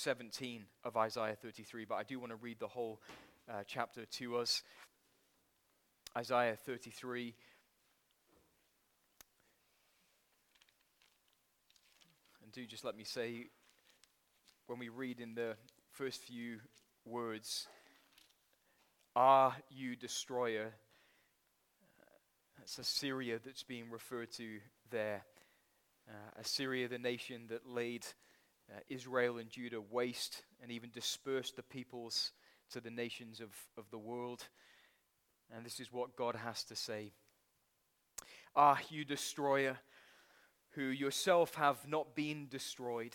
17 of Isaiah 33, but I do want to read the whole uh, chapter to us. Isaiah 33. And do just let me say, when we read in the first few words, Are you destroyer? That's Assyria that's being referred to there. Uh, Assyria, the nation that laid uh, Israel and Judah waste and even disperse the peoples to the nations of, of the world. And this is what God has to say Ah, you destroyer, who yourself have not been destroyed,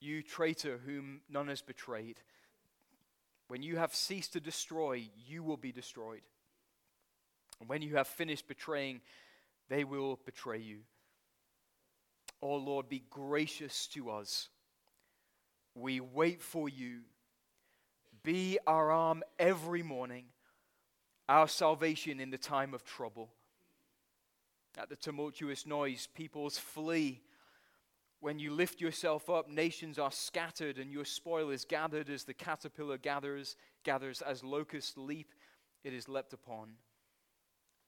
you traitor whom none has betrayed. When you have ceased to destroy, you will be destroyed. And when you have finished betraying, they will betray you. Oh Lord, be gracious to us. We wait for you. Be our arm every morning, our salvation in the time of trouble. At the tumultuous noise, peoples flee. When you lift yourself up, nations are scattered, and your spoil is gathered as the caterpillar gathers, gathers as locusts leap, it is leapt upon.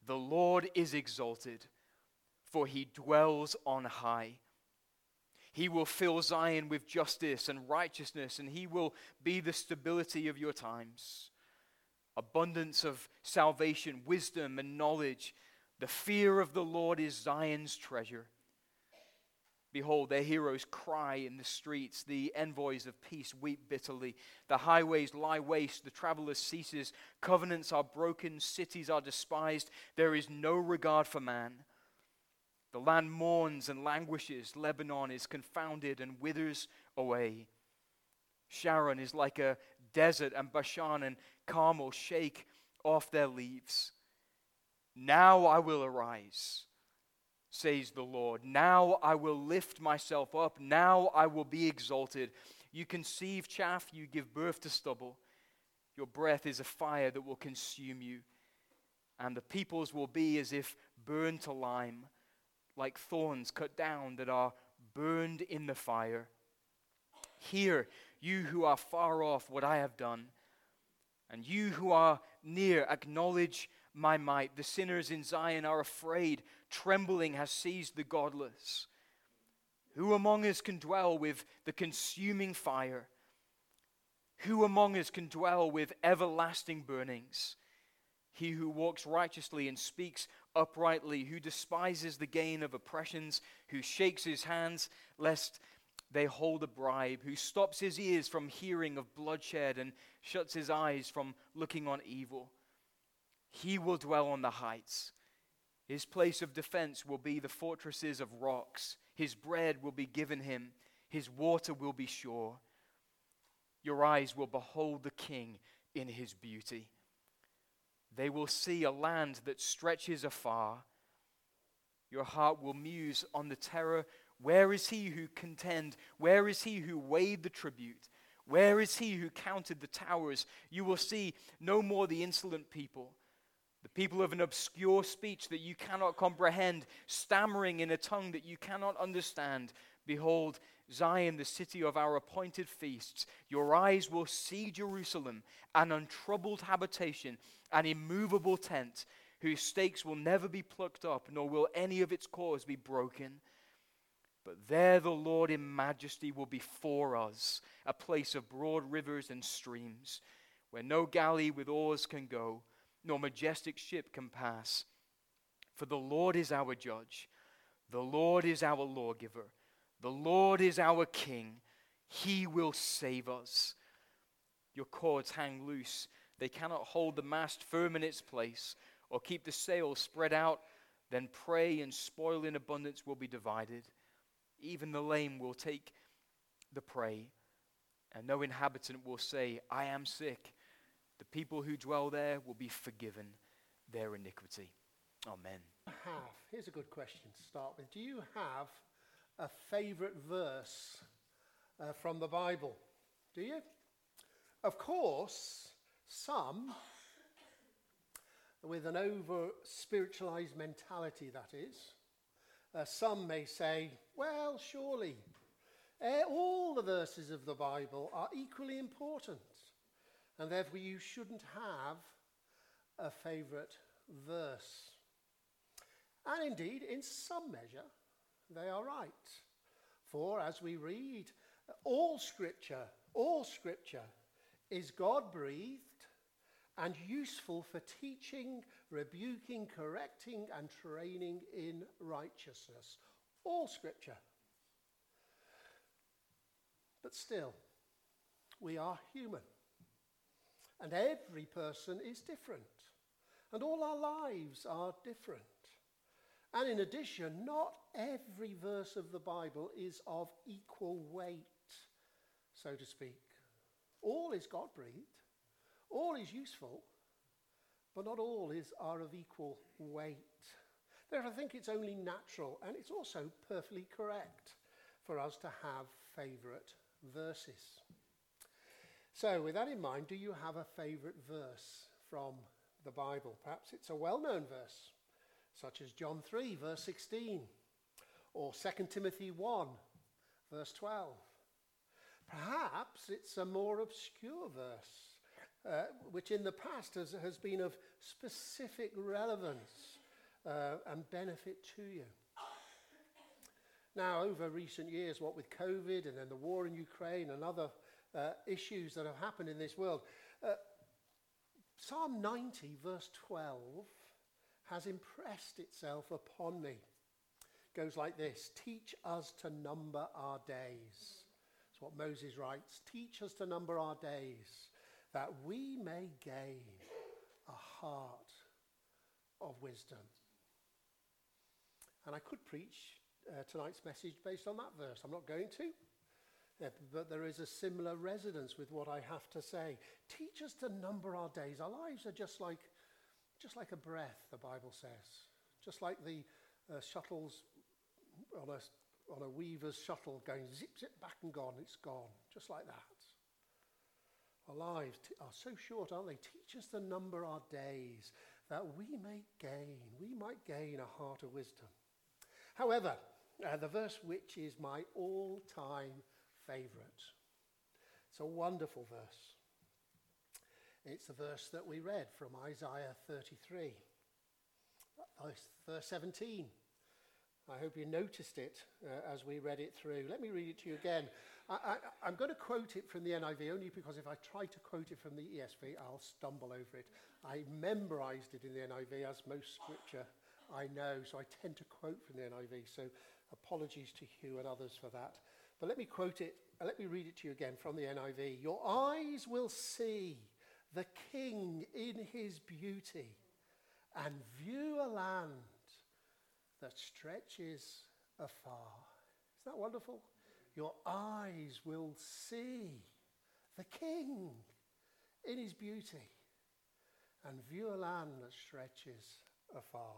The Lord is exalted, for he dwells on high. He will fill Zion with justice and righteousness, and He will be the stability of your times. Abundance of salvation, wisdom, and knowledge. The fear of the Lord is Zion's treasure. Behold, their heroes cry in the streets. The envoys of peace weep bitterly. The highways lie waste. The traveler ceases. Covenants are broken. Cities are despised. There is no regard for man. The land mourns and languishes. Lebanon is confounded and withers away. Sharon is like a desert, and Bashan and Carmel shake off their leaves. Now I will arise, says the Lord. Now I will lift myself up. Now I will be exalted. You conceive chaff, you give birth to stubble. Your breath is a fire that will consume you, and the peoples will be as if burned to lime like thorns cut down that are burned in the fire. Hear, you who are far off, what I have done, and you who are near, acknowledge my might. The sinners in Zion are afraid, trembling has seized the godless. Who among us can dwell with the consuming fire? Who among us can dwell with everlasting burnings? He who walks righteously and speaks uprightly, who despises the gain of oppressions, who shakes his hands lest they hold a bribe, who stops his ears from hearing of bloodshed and shuts his eyes from looking on evil. He will dwell on the heights. His place of defense will be the fortresses of rocks. His bread will be given him, his water will be sure. Your eyes will behold the king in his beauty. They will see a land that stretches afar. Your heart will muse on the terror. Where is he who contend? Where is he who weighed the tribute? Where is he who counted the towers? You will see no more the insolent people, the people of an obscure speech that you cannot comprehend, stammering in a tongue that you cannot understand. Behold, Zion, the city of our appointed feasts. Your eyes will see Jerusalem, an untroubled habitation, an immovable tent, whose stakes will never be plucked up, nor will any of its cores be broken. But there the Lord in majesty will be for us, a place of broad rivers and streams, where no galley with oars can go, nor majestic ship can pass. For the Lord is our judge, the Lord is our lawgiver, the Lord is our king. He will save us. Your cords hang loose they cannot hold the mast firm in its place or keep the sails spread out, then prey and spoil in abundance will be divided. Even the lame will take the prey, and no inhabitant will say, I am sick. The people who dwell there will be forgiven their iniquity. Amen. Have, here's a good question to start with. Do you have a favorite verse uh, from the Bible? Do you? Of course, some, with an over spiritualized mentality, that is, uh, some may say, well, surely, Eh, All the verses of the Bible are equally important, and therefore you shouldn't have a favourite verse. And indeed, in some measure, they are right. For as we read, all Scripture, all Scripture is God breathed and useful for teaching, rebuking, correcting, and training in righteousness. All Scripture. But still, we are human. And every person is different. And all our lives are different. And in addition, not every verse of the Bible is of equal weight, so to speak. All is God breathed, all is useful, but not all is, are of equal weight. Therefore, I think it's only natural and it's also perfectly correct for us to have favourite verses. So, with that in mind, do you have a favourite verse from the Bible? Perhaps it's a well known verse, such as John 3, verse 16, or 2 Timothy 1, verse 12. Perhaps it's a more obscure verse, uh, which in the past has, has been of specific relevance uh, and benefit to you. Now, over recent years, what with COVID and then the war in Ukraine and other uh, issues that have happened in this world, uh, Psalm 90, verse 12, has impressed itself upon me. Goes like this Teach us to number our days. That's what Moses writes. Teach us to number our days, that we may gain a heart of wisdom. And I could preach uh, tonight's message based on that verse. I'm not going to. Yeah, but there is a similar resonance with what I have to say. Teach us to number our days. Our lives are just like, just like a breath, the Bible says. Just like the uh, shuttles on a, on a weaver's shuttle going zip, zip, back and gone. It's gone. Just like that. Our lives t- are so short, aren't they? Teach us to number our days that we may gain, we might gain a heart of wisdom. However, uh, the verse which is my all time favourite. It's a wonderful verse. It's the verse that we read from Isaiah 33, verse 17. I hope you noticed it uh, as we read it through. Let me read it to you again. I, am going to quote it from the NIV only because if I try to quote it from the ESV, I'll stumble over it. I memorized it in the NIV, as most scripture I know, so I tend to quote from the NIV. So apologies to Hugh and others for that. But let me quote it, uh, let me read it to you again from the NIV. Your eyes will see the King in his beauty and view a land that stretches afar. Isn't that wonderful? Your eyes will see the King in his beauty and view a land that stretches afar.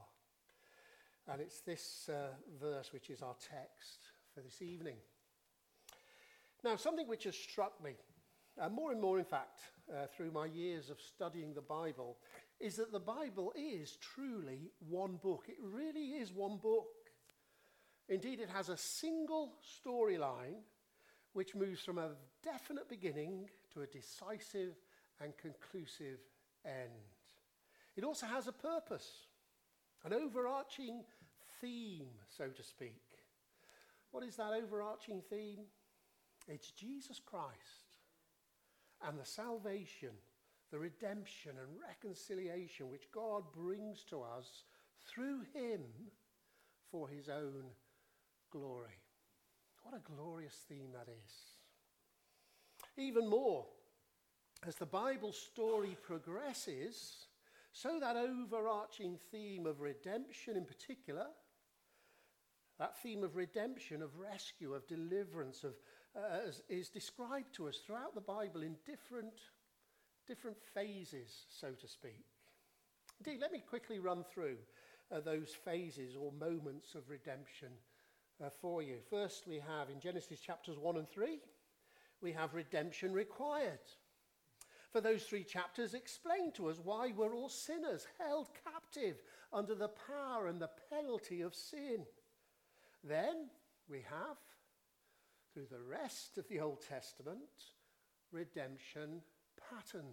And it's this uh, verse which is our text for this evening. Now, something which has struck me, uh, more and more, in fact, uh, through my years of studying the Bible, is that the Bible is truly one book. It really is one book. Indeed, it has a single storyline which moves from a definite beginning to a decisive and conclusive end. It also has a purpose, an overarching theme, so to speak. What is that overarching theme? It's Jesus Christ and the salvation, the redemption and reconciliation which God brings to us through him for his own glory. What a glorious theme that is. Even more, as the Bible story progresses, so that overarching theme of redemption in particular, that theme of redemption, of rescue, of deliverance, of, uh, is described to us throughout the Bible in different, different phases, so to speak. Indeed, let me quickly run through uh, those phases or moments of redemption uh, for you. First, we have in Genesis chapters 1 and 3, we have redemption required. For those three chapters explain to us why we're all sinners, held captive under the power and the penalty of sin. Then we have through the rest of the Old Testament, redemption patterned.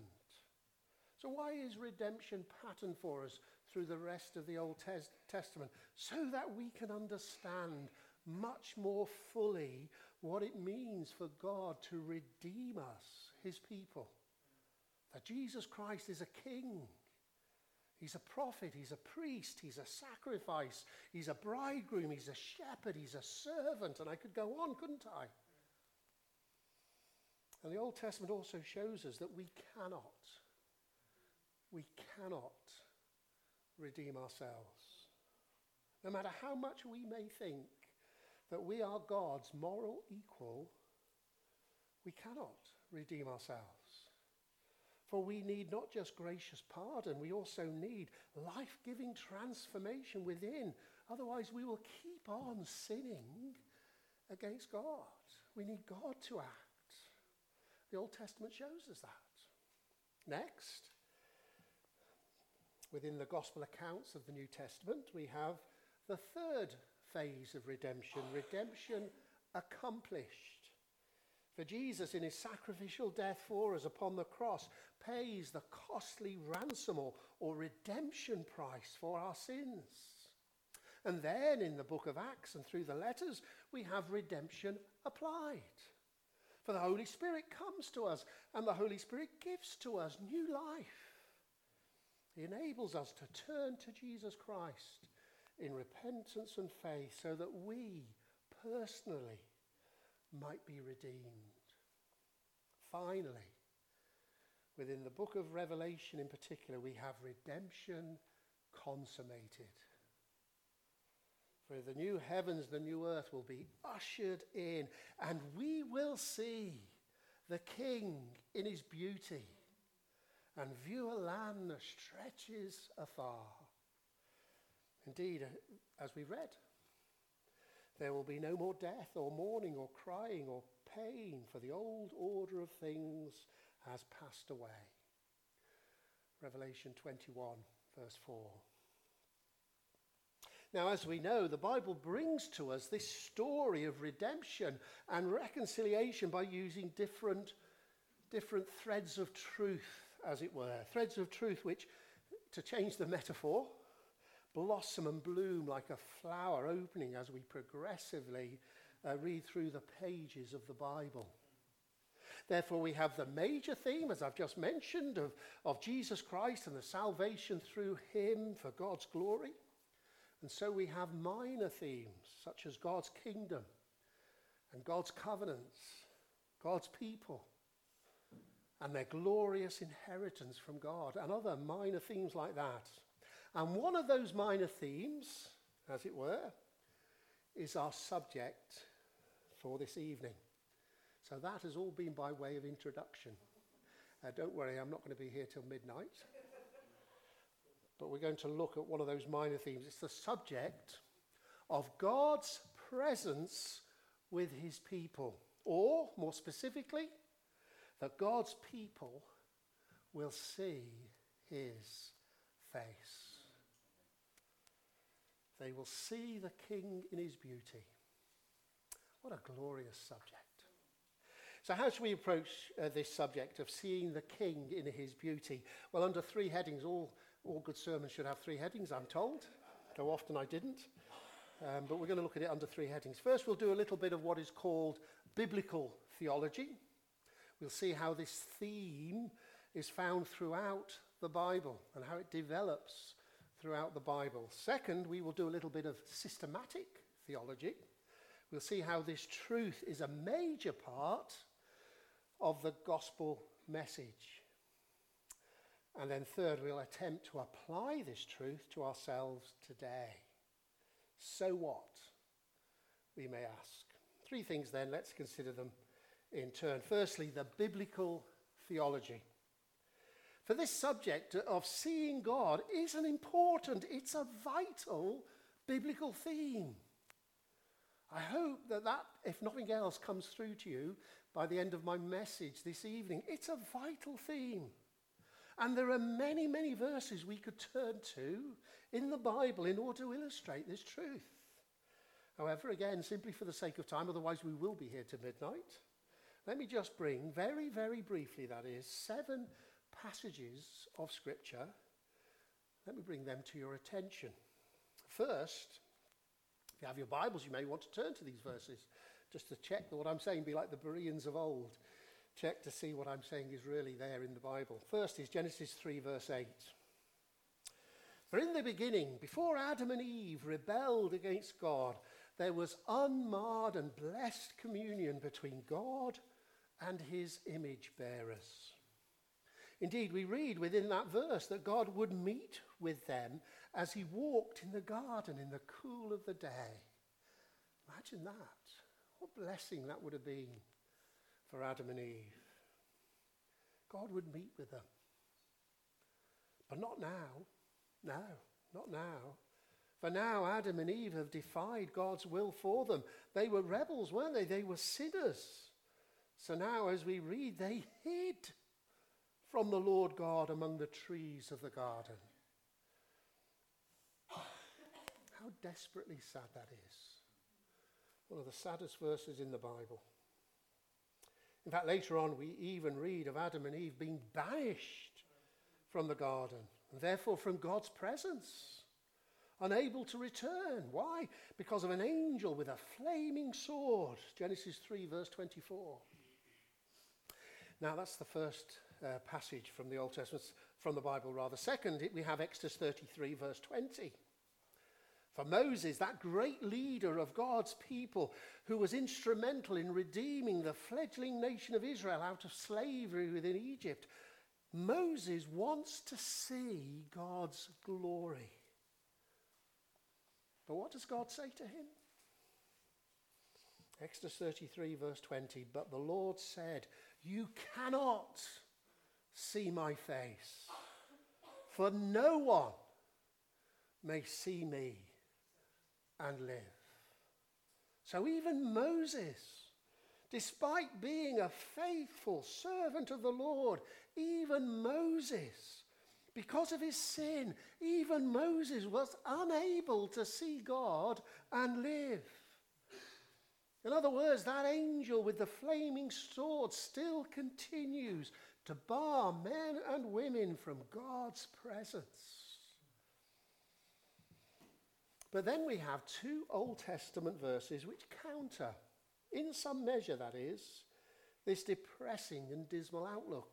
So, why is redemption patterned for us through the rest of the Old Tes- Testament? So that we can understand much more fully what it means for God to redeem us, his people. That Jesus Christ is a king. He's a prophet, he's a priest, he's a sacrifice, he's a bridegroom, he's a shepherd, he's a servant, and I could go on, couldn't I? And the Old Testament also shows us that we cannot, we cannot redeem ourselves. No matter how much we may think that we are God's moral equal, we cannot redeem ourselves. For we need not just gracious pardon, we also need life giving transformation within. Otherwise, we will keep on sinning against God. We need God to act. The Old Testament shows us that. Next, within the gospel accounts of the New Testament, we have the third phase of redemption redemption accomplished. For Jesus, in his sacrificial death for us upon the cross, pays the costly ransom or, or redemption price for our sins. And then in the book of Acts and through the letters, we have redemption applied. For the Holy Spirit comes to us, and the Holy Spirit gives to us new life. He enables us to turn to Jesus Christ in repentance and faith so that we personally might be redeemed. Finally, within the book of Revelation in particular, we have redemption consummated. For the new heavens, the new earth will be ushered in, and we will see the King in his beauty and view a land that stretches afar. Indeed, as we read, there will be no more death or mourning or crying or pain, for the old order of things has passed away. Revelation 21, verse 4. Now, as we know, the Bible brings to us this story of redemption and reconciliation by using different, different threads of truth, as it were. Threads of truth which, to change the metaphor, blossom and bloom like a flower opening as we progressively uh, read through the pages of the Bible. Therefore, we have the major theme, as I've just mentioned, of, of Jesus Christ and the salvation through him for God's glory. And so we have minor themes, such as God's kingdom and God's covenants, God's people, and their glorious inheritance from God, and other minor themes like that. And one of those minor themes, as it were, is our subject for this evening. So that has all been by way of introduction. Uh, don't worry, I'm not going to be here till midnight. But we're going to look at one of those minor themes. It's the subject of God's presence with his people. Or, more specifically, that God's people will see his face. They will see the King in his beauty. What a glorious subject. So, how should we approach uh, this subject of seeing the King in his beauty? Well, under three headings, all, all good sermons should have three headings, I'm told, though often I didn't. Um, but we're going to look at it under three headings. First, we'll do a little bit of what is called biblical theology. We'll see how this theme is found throughout the Bible and how it develops throughout the Bible. Second, we will do a little bit of systematic theology. We'll see how this truth is a major part of the gospel message. And then, third, we'll attempt to apply this truth to ourselves today. So what? We may ask. Three things then, let's consider them in turn. Firstly, the biblical theology. For this subject of seeing God is an important, it's a vital biblical theme. I hope that that, if nothing else, comes through to you by the end of my message this evening. It's a vital theme. And there are many, many verses we could turn to in the Bible in order to illustrate this truth. However, again, simply for the sake of time, otherwise we will be here to midnight. Let me just bring, very, very briefly, that is, seven passages of Scripture. Let me bring them to your attention. First, if you have your Bibles, you may want to turn to these verses just to check that what I'm saying be like the Bereans of old. Check to see what I'm saying is really there in the Bible. First is Genesis 3, verse 8. For in the beginning, before Adam and Eve rebelled against God, there was unmarred and blessed communion between God and his image bearers. Indeed, we read within that verse that God would meet with them as he walked in the garden in the cool of the day. Imagine that. What blessing that would have been for Adam and Eve. God would meet with them. But not now. No, not now. For now, Adam and Eve have defied God's will for them. They were rebels, weren't they? They were sinners. So now, as we read, they hid from the Lord God among the trees of the garden. How desperately sad that is. One of the saddest verses in the Bible. In fact, later on, we even read of Adam and Eve being banished from the garden, and therefore from God's presence unable to return. Why? Because of an angel with a flaming sword. Genesis 3, verse 24. Now, that's the first uh, passage from the Old Testament, from the Bible rather. Second, we have Exodus 33, verse 20. For Moses, that great leader of God's people who was instrumental in redeeming the fledgling nation of Israel out of slavery within Egypt, Moses wants to see God's glory. But what does God say to him? Exodus 33, verse 20. But the Lord said, You cannot see my face, for no one may see me and live. So even Moses, despite being a faithful servant of the Lord, even Moses because of his sin, even Moses was unable to see God and live. In other words, that angel with the flaming sword still continues to bar men and women from God's presence. But then we have two Old Testament verses which counter, in some measure that is, this depressing and dismal outlook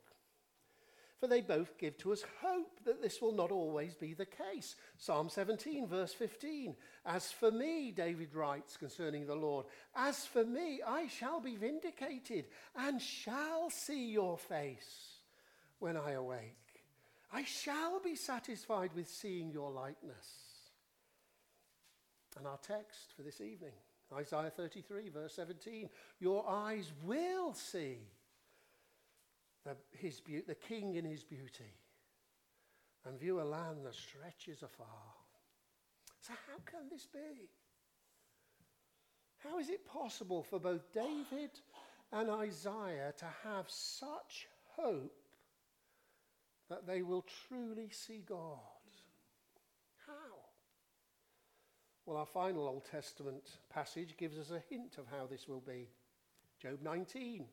for they both give to us hope that this will not always be the case. Psalm 17, verse 15. As for me, David writes concerning the Lord, as for me, I shall be vindicated and shall see your face when I awake. I shall be satisfied with seeing your likeness. And our text for this evening, Isaiah 33, verse 17. Your eyes will see the, his be- the king in his beauty and view a land that stretches afar. So, how can this be? How is it possible for both David and Isaiah to have such hope that they will truly see God? How? Well, our final Old Testament passage gives us a hint of how this will be. Job 19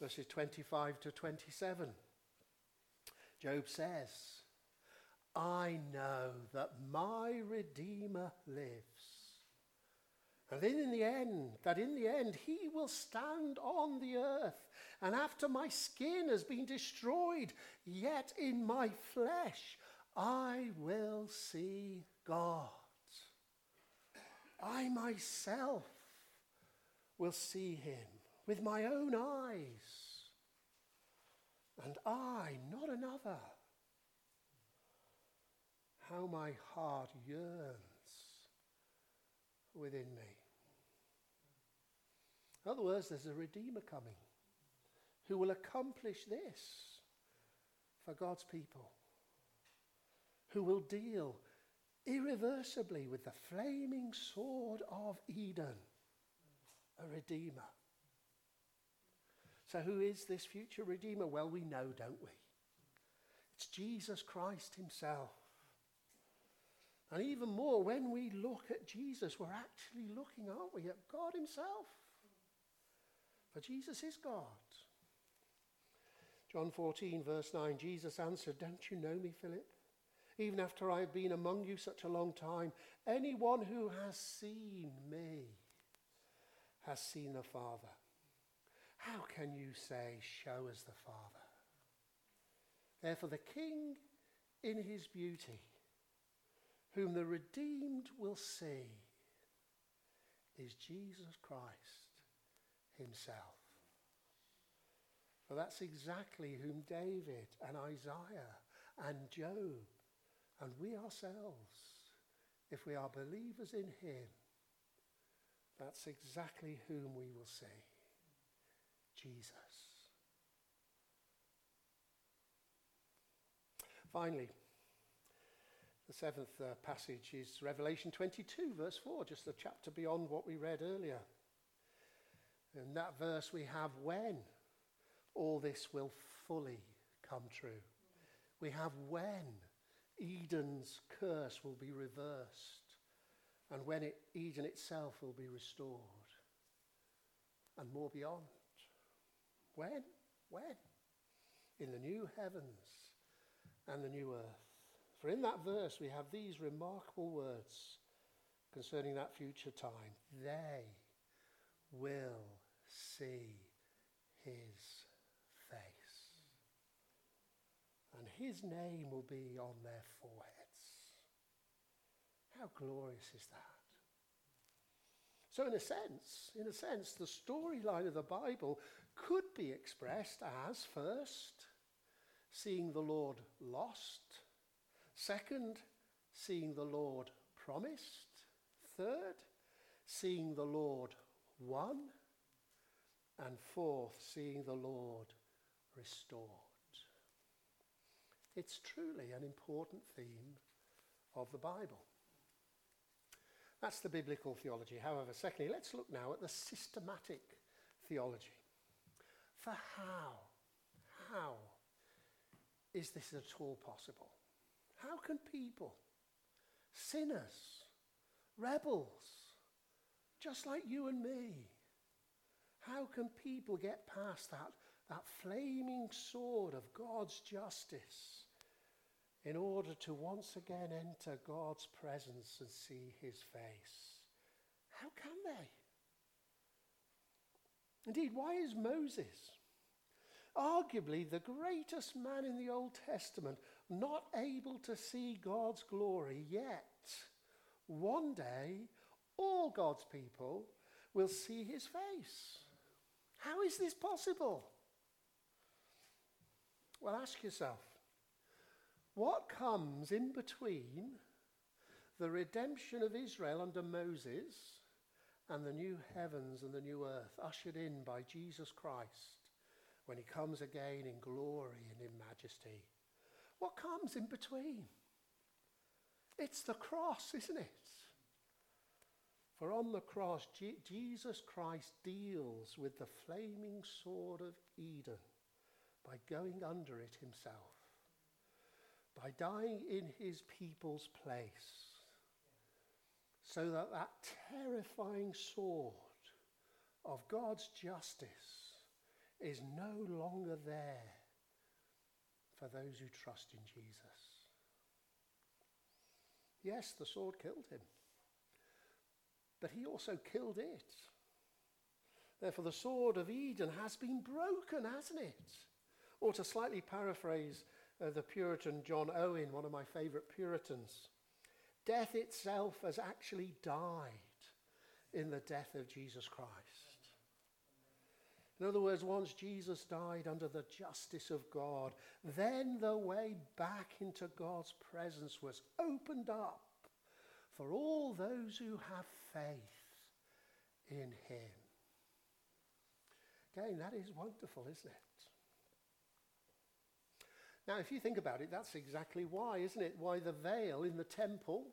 verses 25 to 27. Job says, I know that my Redeemer lives. And then in the end, that in the end he will stand on the earth. And after my skin has been destroyed, yet in my flesh I will see God. I myself will see him with my own eyes. And I, not another. How my heart yearns within me. In other words, there's a Redeemer coming who will accomplish this for God's people, who will deal irreversibly with the flaming sword of Eden, a Redeemer. So, who is this future Redeemer? Well, we know, don't we? It's Jesus Christ Himself. And even more, when we look at Jesus, we're actually looking, aren't we, at God Himself. For Jesus is God. John 14, verse 9, Jesus answered, Don't you know me, Philip? Even after I have been among you such a long time, anyone who has seen me has seen the Father. How can you say, Show us the Father? Therefore, the King in his beauty, whom the redeemed will see, is Jesus Christ himself. For that's exactly whom David and Isaiah and Job and we ourselves, if we are believers in him, that's exactly whom we will see Jesus. Finally, the seventh uh, passage is Revelation 22, verse 4, just a chapter beyond what we read earlier. In that verse, we have when all this will fully come true. We have when Eden's curse will be reversed and when it, Eden itself will be restored and more beyond. When? When? In the new heavens and the new earth. For in that verse we have these remarkable words concerning that future time. They will see his face. And his name will be on their foreheads. How glorious is that? So, in a sense, in a sense, the storyline of the Bible could be expressed as first, seeing the Lord lost, second, seeing the Lord promised, third, seeing the Lord won, and fourth, seeing the Lord restored. It's truly an important theme of the Bible. That's the biblical theology. However, secondly, let's look now at the systematic theology. For how, how is this at all possible? How can people, sinners, rebels, just like you and me, how can people get past that, that flaming sword of God's justice in order to once again enter God's presence and see his face? How can they? Indeed, why is Moses, arguably the greatest man in the Old Testament, not able to see God's glory yet? One day, all God's people will see his face. How is this possible? Well, ask yourself what comes in between the redemption of Israel under Moses and the new heavens and the new earth ushered in by Jesus Christ when he comes again in glory and in majesty? What comes in between? It's the cross, isn't it? For on the cross, Jesus Christ deals with the flaming sword of Eden by going under it himself, by dying in his people's place, so that that terrifying sword of God's justice is no longer there for those who trust in Jesus. Yes, the sword killed him but he also killed it. Therefore, the sword of Eden has been broken, hasn't it? Or to slightly paraphrase uh, the Puritan John Owen, one of my favorite Puritans, death itself has actually died in the death of Jesus Christ. In other words, once Jesus died under the justice of God, then the way back into God's presence was opened up for all those who have faith in him. Again, that is wonderful, isn't it? Now, if you think about it, that's exactly why, isn't it? Why the veil in the temple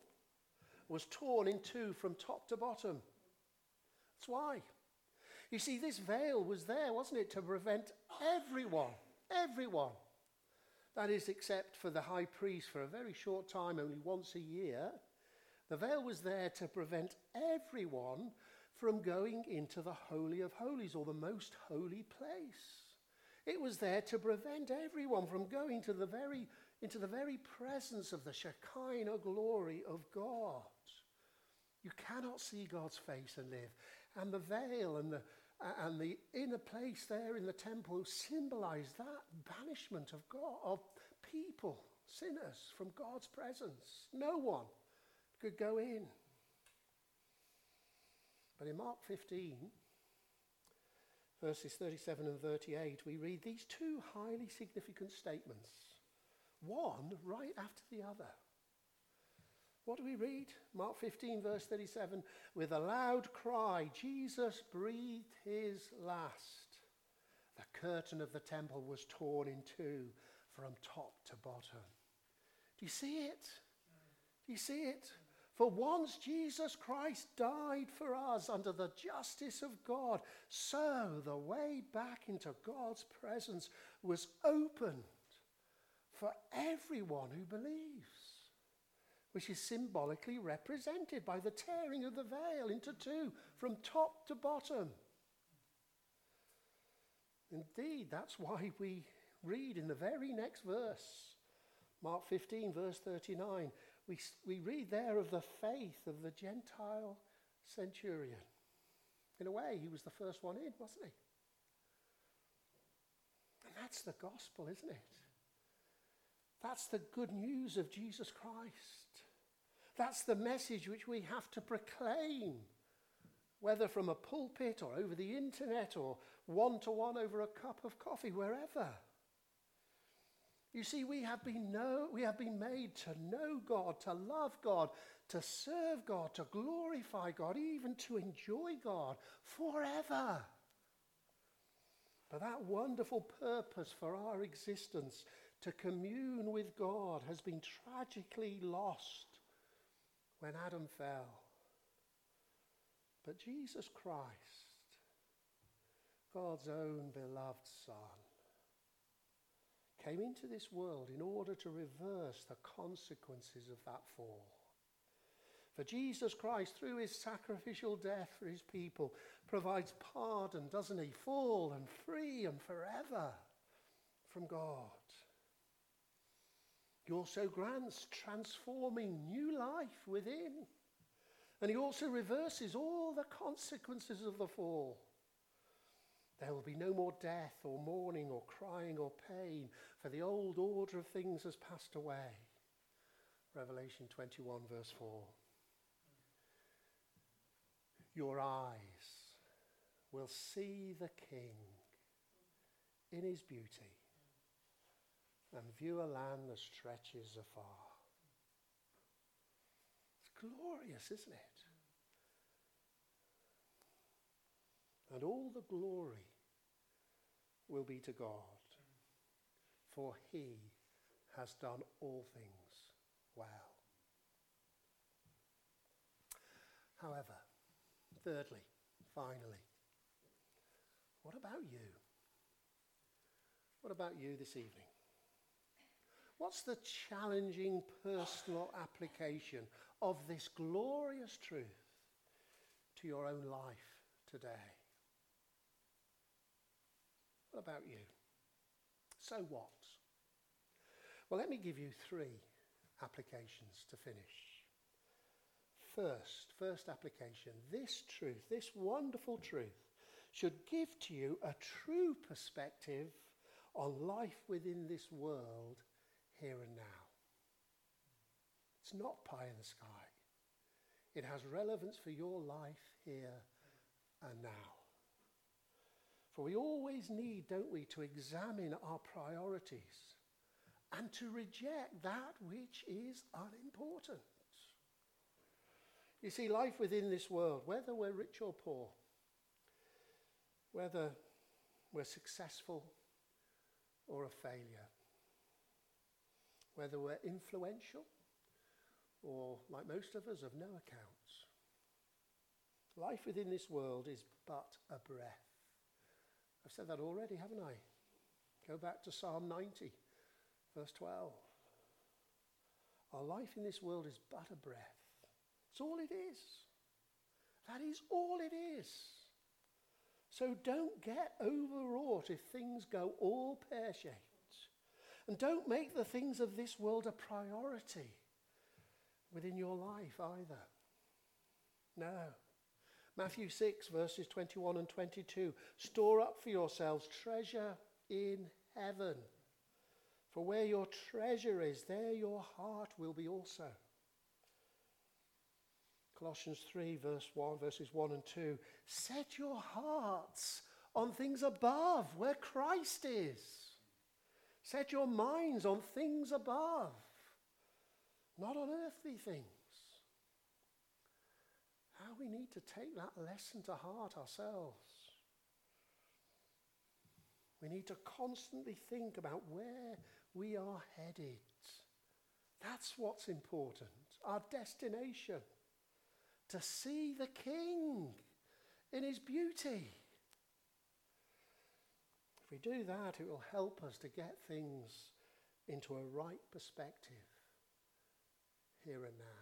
was torn in two from top to bottom. That's why. You see, this veil was there, wasn't it, to prevent everyone, everyone, that is, except for the high priest for a very short time, only once a year, The veil was there to prevent everyone from going into the Holy of Holies or the most holy place. It was there to prevent everyone from going to the very, into the very presence of the Shekinah glory of God. You cannot see God's face and live. And the veil and the, and the inner place there in the temple symbolized that banishment of God, of people, sinners, from God's presence. No one could go in. But in Mark 15, verses 37 and 38, we read these two highly significant statements, one right after the other. What do we read? Mark 15, verse 37 With a loud cry, Jesus breathed his last. The curtain of the temple was torn in two from top to bottom. Do you see it? Do you see it? For once Jesus Christ died for us under the justice of God, so the way back into God's presence was opened for everyone who believes, which is symbolically represented by the tearing of the veil into two from top to bottom. Indeed, that's why we read in the very next verse, Mark 15, verse 39 we, we read there of the faith of the Gentile centurion. In a way, he was the first one in, wasn't he? And that's the gospel, isn't it? That's the good news of Jesus Christ. That's the message which we have to proclaim, whether from a pulpit or over the internet or one to one over a cup of coffee, wherever. You see, we have been know, we have been made to know God, to love God, to serve God, to glorify God, even to enjoy God forever. But that wonderful purpose for our existence to commune with God has been tragically lost when Adam fell. But Jesus Christ, God's own beloved Son, came into this world in order to reverse the consequences of that fall. For Jesus Christ, through his sacrificial death for his people, provides pardon, doesn't he? Full and free and forever from God. He also grants transforming new life within. And he also reverses all the consequences of the fall. There will be no more death or mourning or crying or pain, for the old order of things has passed away. Revelation 21, verse 4. Your eyes will see the King in his beauty and view a land that stretches afar. It's glorious, isn't it? And all the glory will be to God for he has done all things well. However, thirdly, finally, what about you? What about you this evening? What's the challenging personal application of this glorious truth to your own life today? What about you? So what? Well, let me give you three applications to finish. First, first application this truth, this wonderful truth, should give to you a true perspective on life within this world here and now. It's not pie in the sky. It has relevance for your life here and now. For we always need, don't we, to examine our priorities and to reject that which is unimportant. You see, life within this world, whether we're rich or poor, whether we're successful or a failure, whether we're influential or, like most of us, of no accounts, life within this world is but a breath. I've said that already, haven't I? Go back to Psalm 90. Verse 12. Our life in this world is but a breath. That's all it is. That is all it is. So don't get overwrought if things go all pear shaped. And don't make the things of this world a priority within your life either. No. Matthew 6, verses 21 and 22. Store up for yourselves treasure in heaven. For where your treasure is, there your heart will be also. Colossians 3, verse 1, verses 1 and 2. Set your hearts on things above, where Christ is. Set your minds on things above, not on earthly things. We need to take that lesson to heart ourselves. We need to constantly think about where we are headed. That's what's important, our destination. To see the King in his beauty. If we do that, it will help us to get things into a right perspective here and now.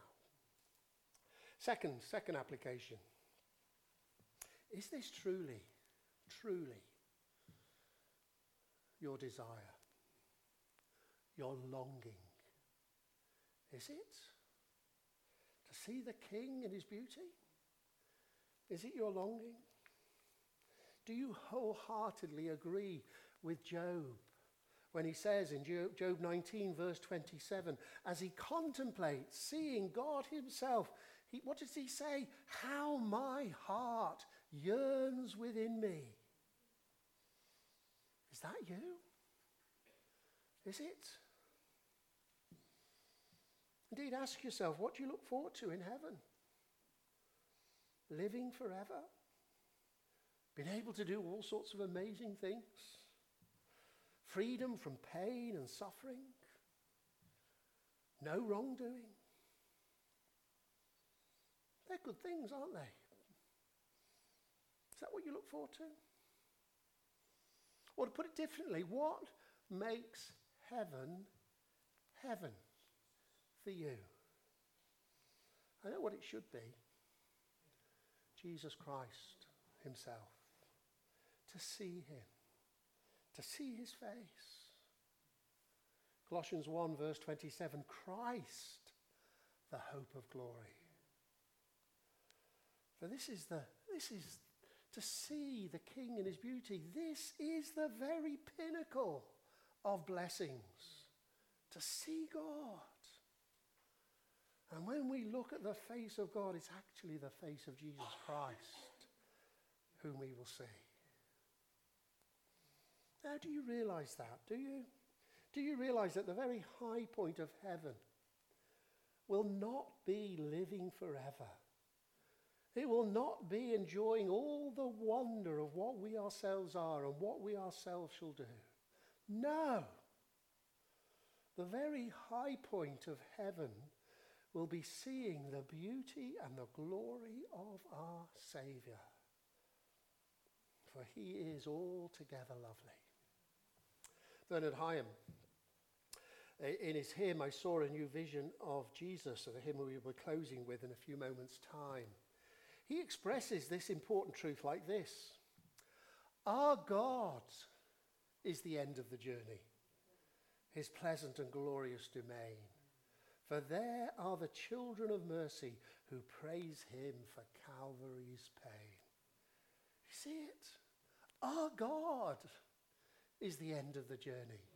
Second, second application. Is this truly, truly your desire? Your longing? Is it? To see the King in his beauty? Is it your longing? Do you wholeheartedly agree with Job when he says in Job 19, verse 27, as he contemplates seeing God himself, he, what does he say? How my heart yearns within me. Is that you? Is it? Indeed, ask yourself what do you look forward to in heaven? Living forever? Being able to do all sorts of amazing things? Freedom from pain and suffering? No wrongdoing? They're good things, aren't they? Is that what you look forward to? Or to put it differently, what makes heaven heaven? for you? I know what it should be Jesus Christ Himself. To see Him, to see His face. Colossians 1, verse 27 Christ, the hope of glory. For this is the, this is to see the King in his beauty. This is the very pinnacle of blessings. To see God. And when we look at the face of God, it's actually the face of Jesus Christ whom we will see. Now, do you realize that? Do you? Do you realize that the very high point of heaven will not be living forever? It will not be enjoying all the wonder of what we ourselves are and what we ourselves shall do. No. The very high point of heaven will be seeing the beauty and the glory of our Saviour. For he is altogether lovely. Bernard Hyam, eh, in his hymn, I saw a new vision of Jesus, the hymn we will be closing with in a few moments' time. He expresses this important truth like this Our God is the end of the journey, his pleasant and glorious domain. For there are the children of mercy who praise him for Calvary's pain. You see it? Our God is the end of the journey.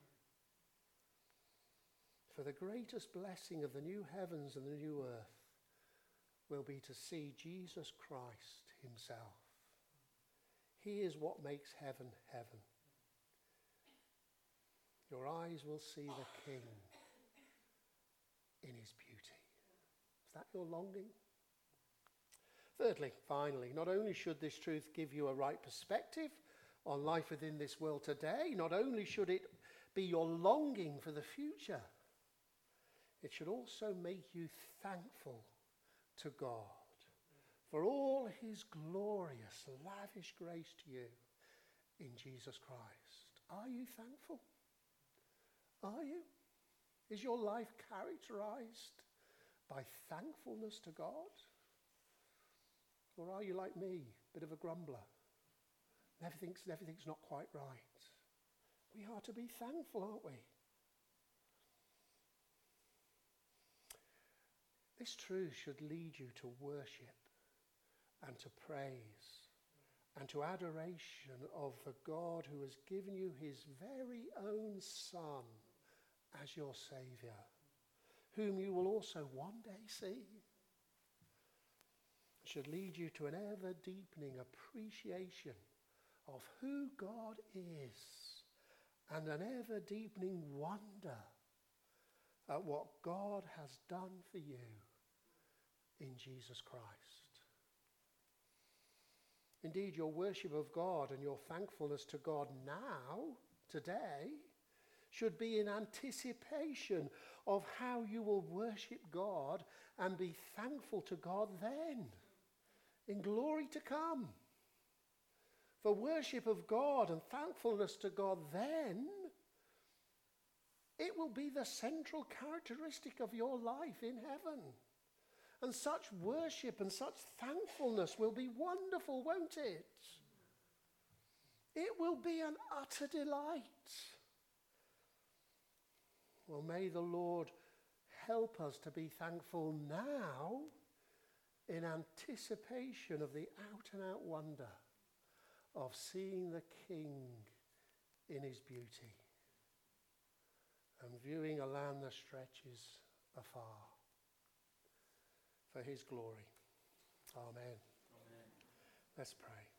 For the greatest blessing of the new heavens and the new earth will be to see Jesus Christ himself. He is what makes heaven heaven. Your eyes will see the King in his beauty. Is that your longing? Thirdly, finally, not only should this truth give you a right perspective on life within this world today, not only should it be your longing for the future, it should also make you thankful to God for all his glorious, lavish grace to you in Jesus Christ. Are you thankful? Are you? Is your life characterized by thankfulness to God? Or are you like me, a bit of a grumbler? Everything's, everything's not quite right. We are to be thankful, aren't we? This truth should lead you to worship and to praise and to adoration of the God who has given you his very own Son as your Saviour, whom you will also one day see. It should lead you to an ever deepening appreciation of who God is and an ever deepening wonder at what God has done for you in Jesus Christ. Indeed, your worship of God and your thankfulness to God now, today, should be in anticipation of how you will worship God and be thankful to God then, in glory to come. For worship of God and thankfulness to God then, it will be the central characteristic of your life in heaven. And such worship and such thankfulness will be wonderful, won't it? It will be an utter delight. Well, may the Lord help us to be thankful now in anticipation of the out and out wonder of seeing the King in his beauty and viewing a land that stretches afar for his glory. Amen. Amen. Let's pray.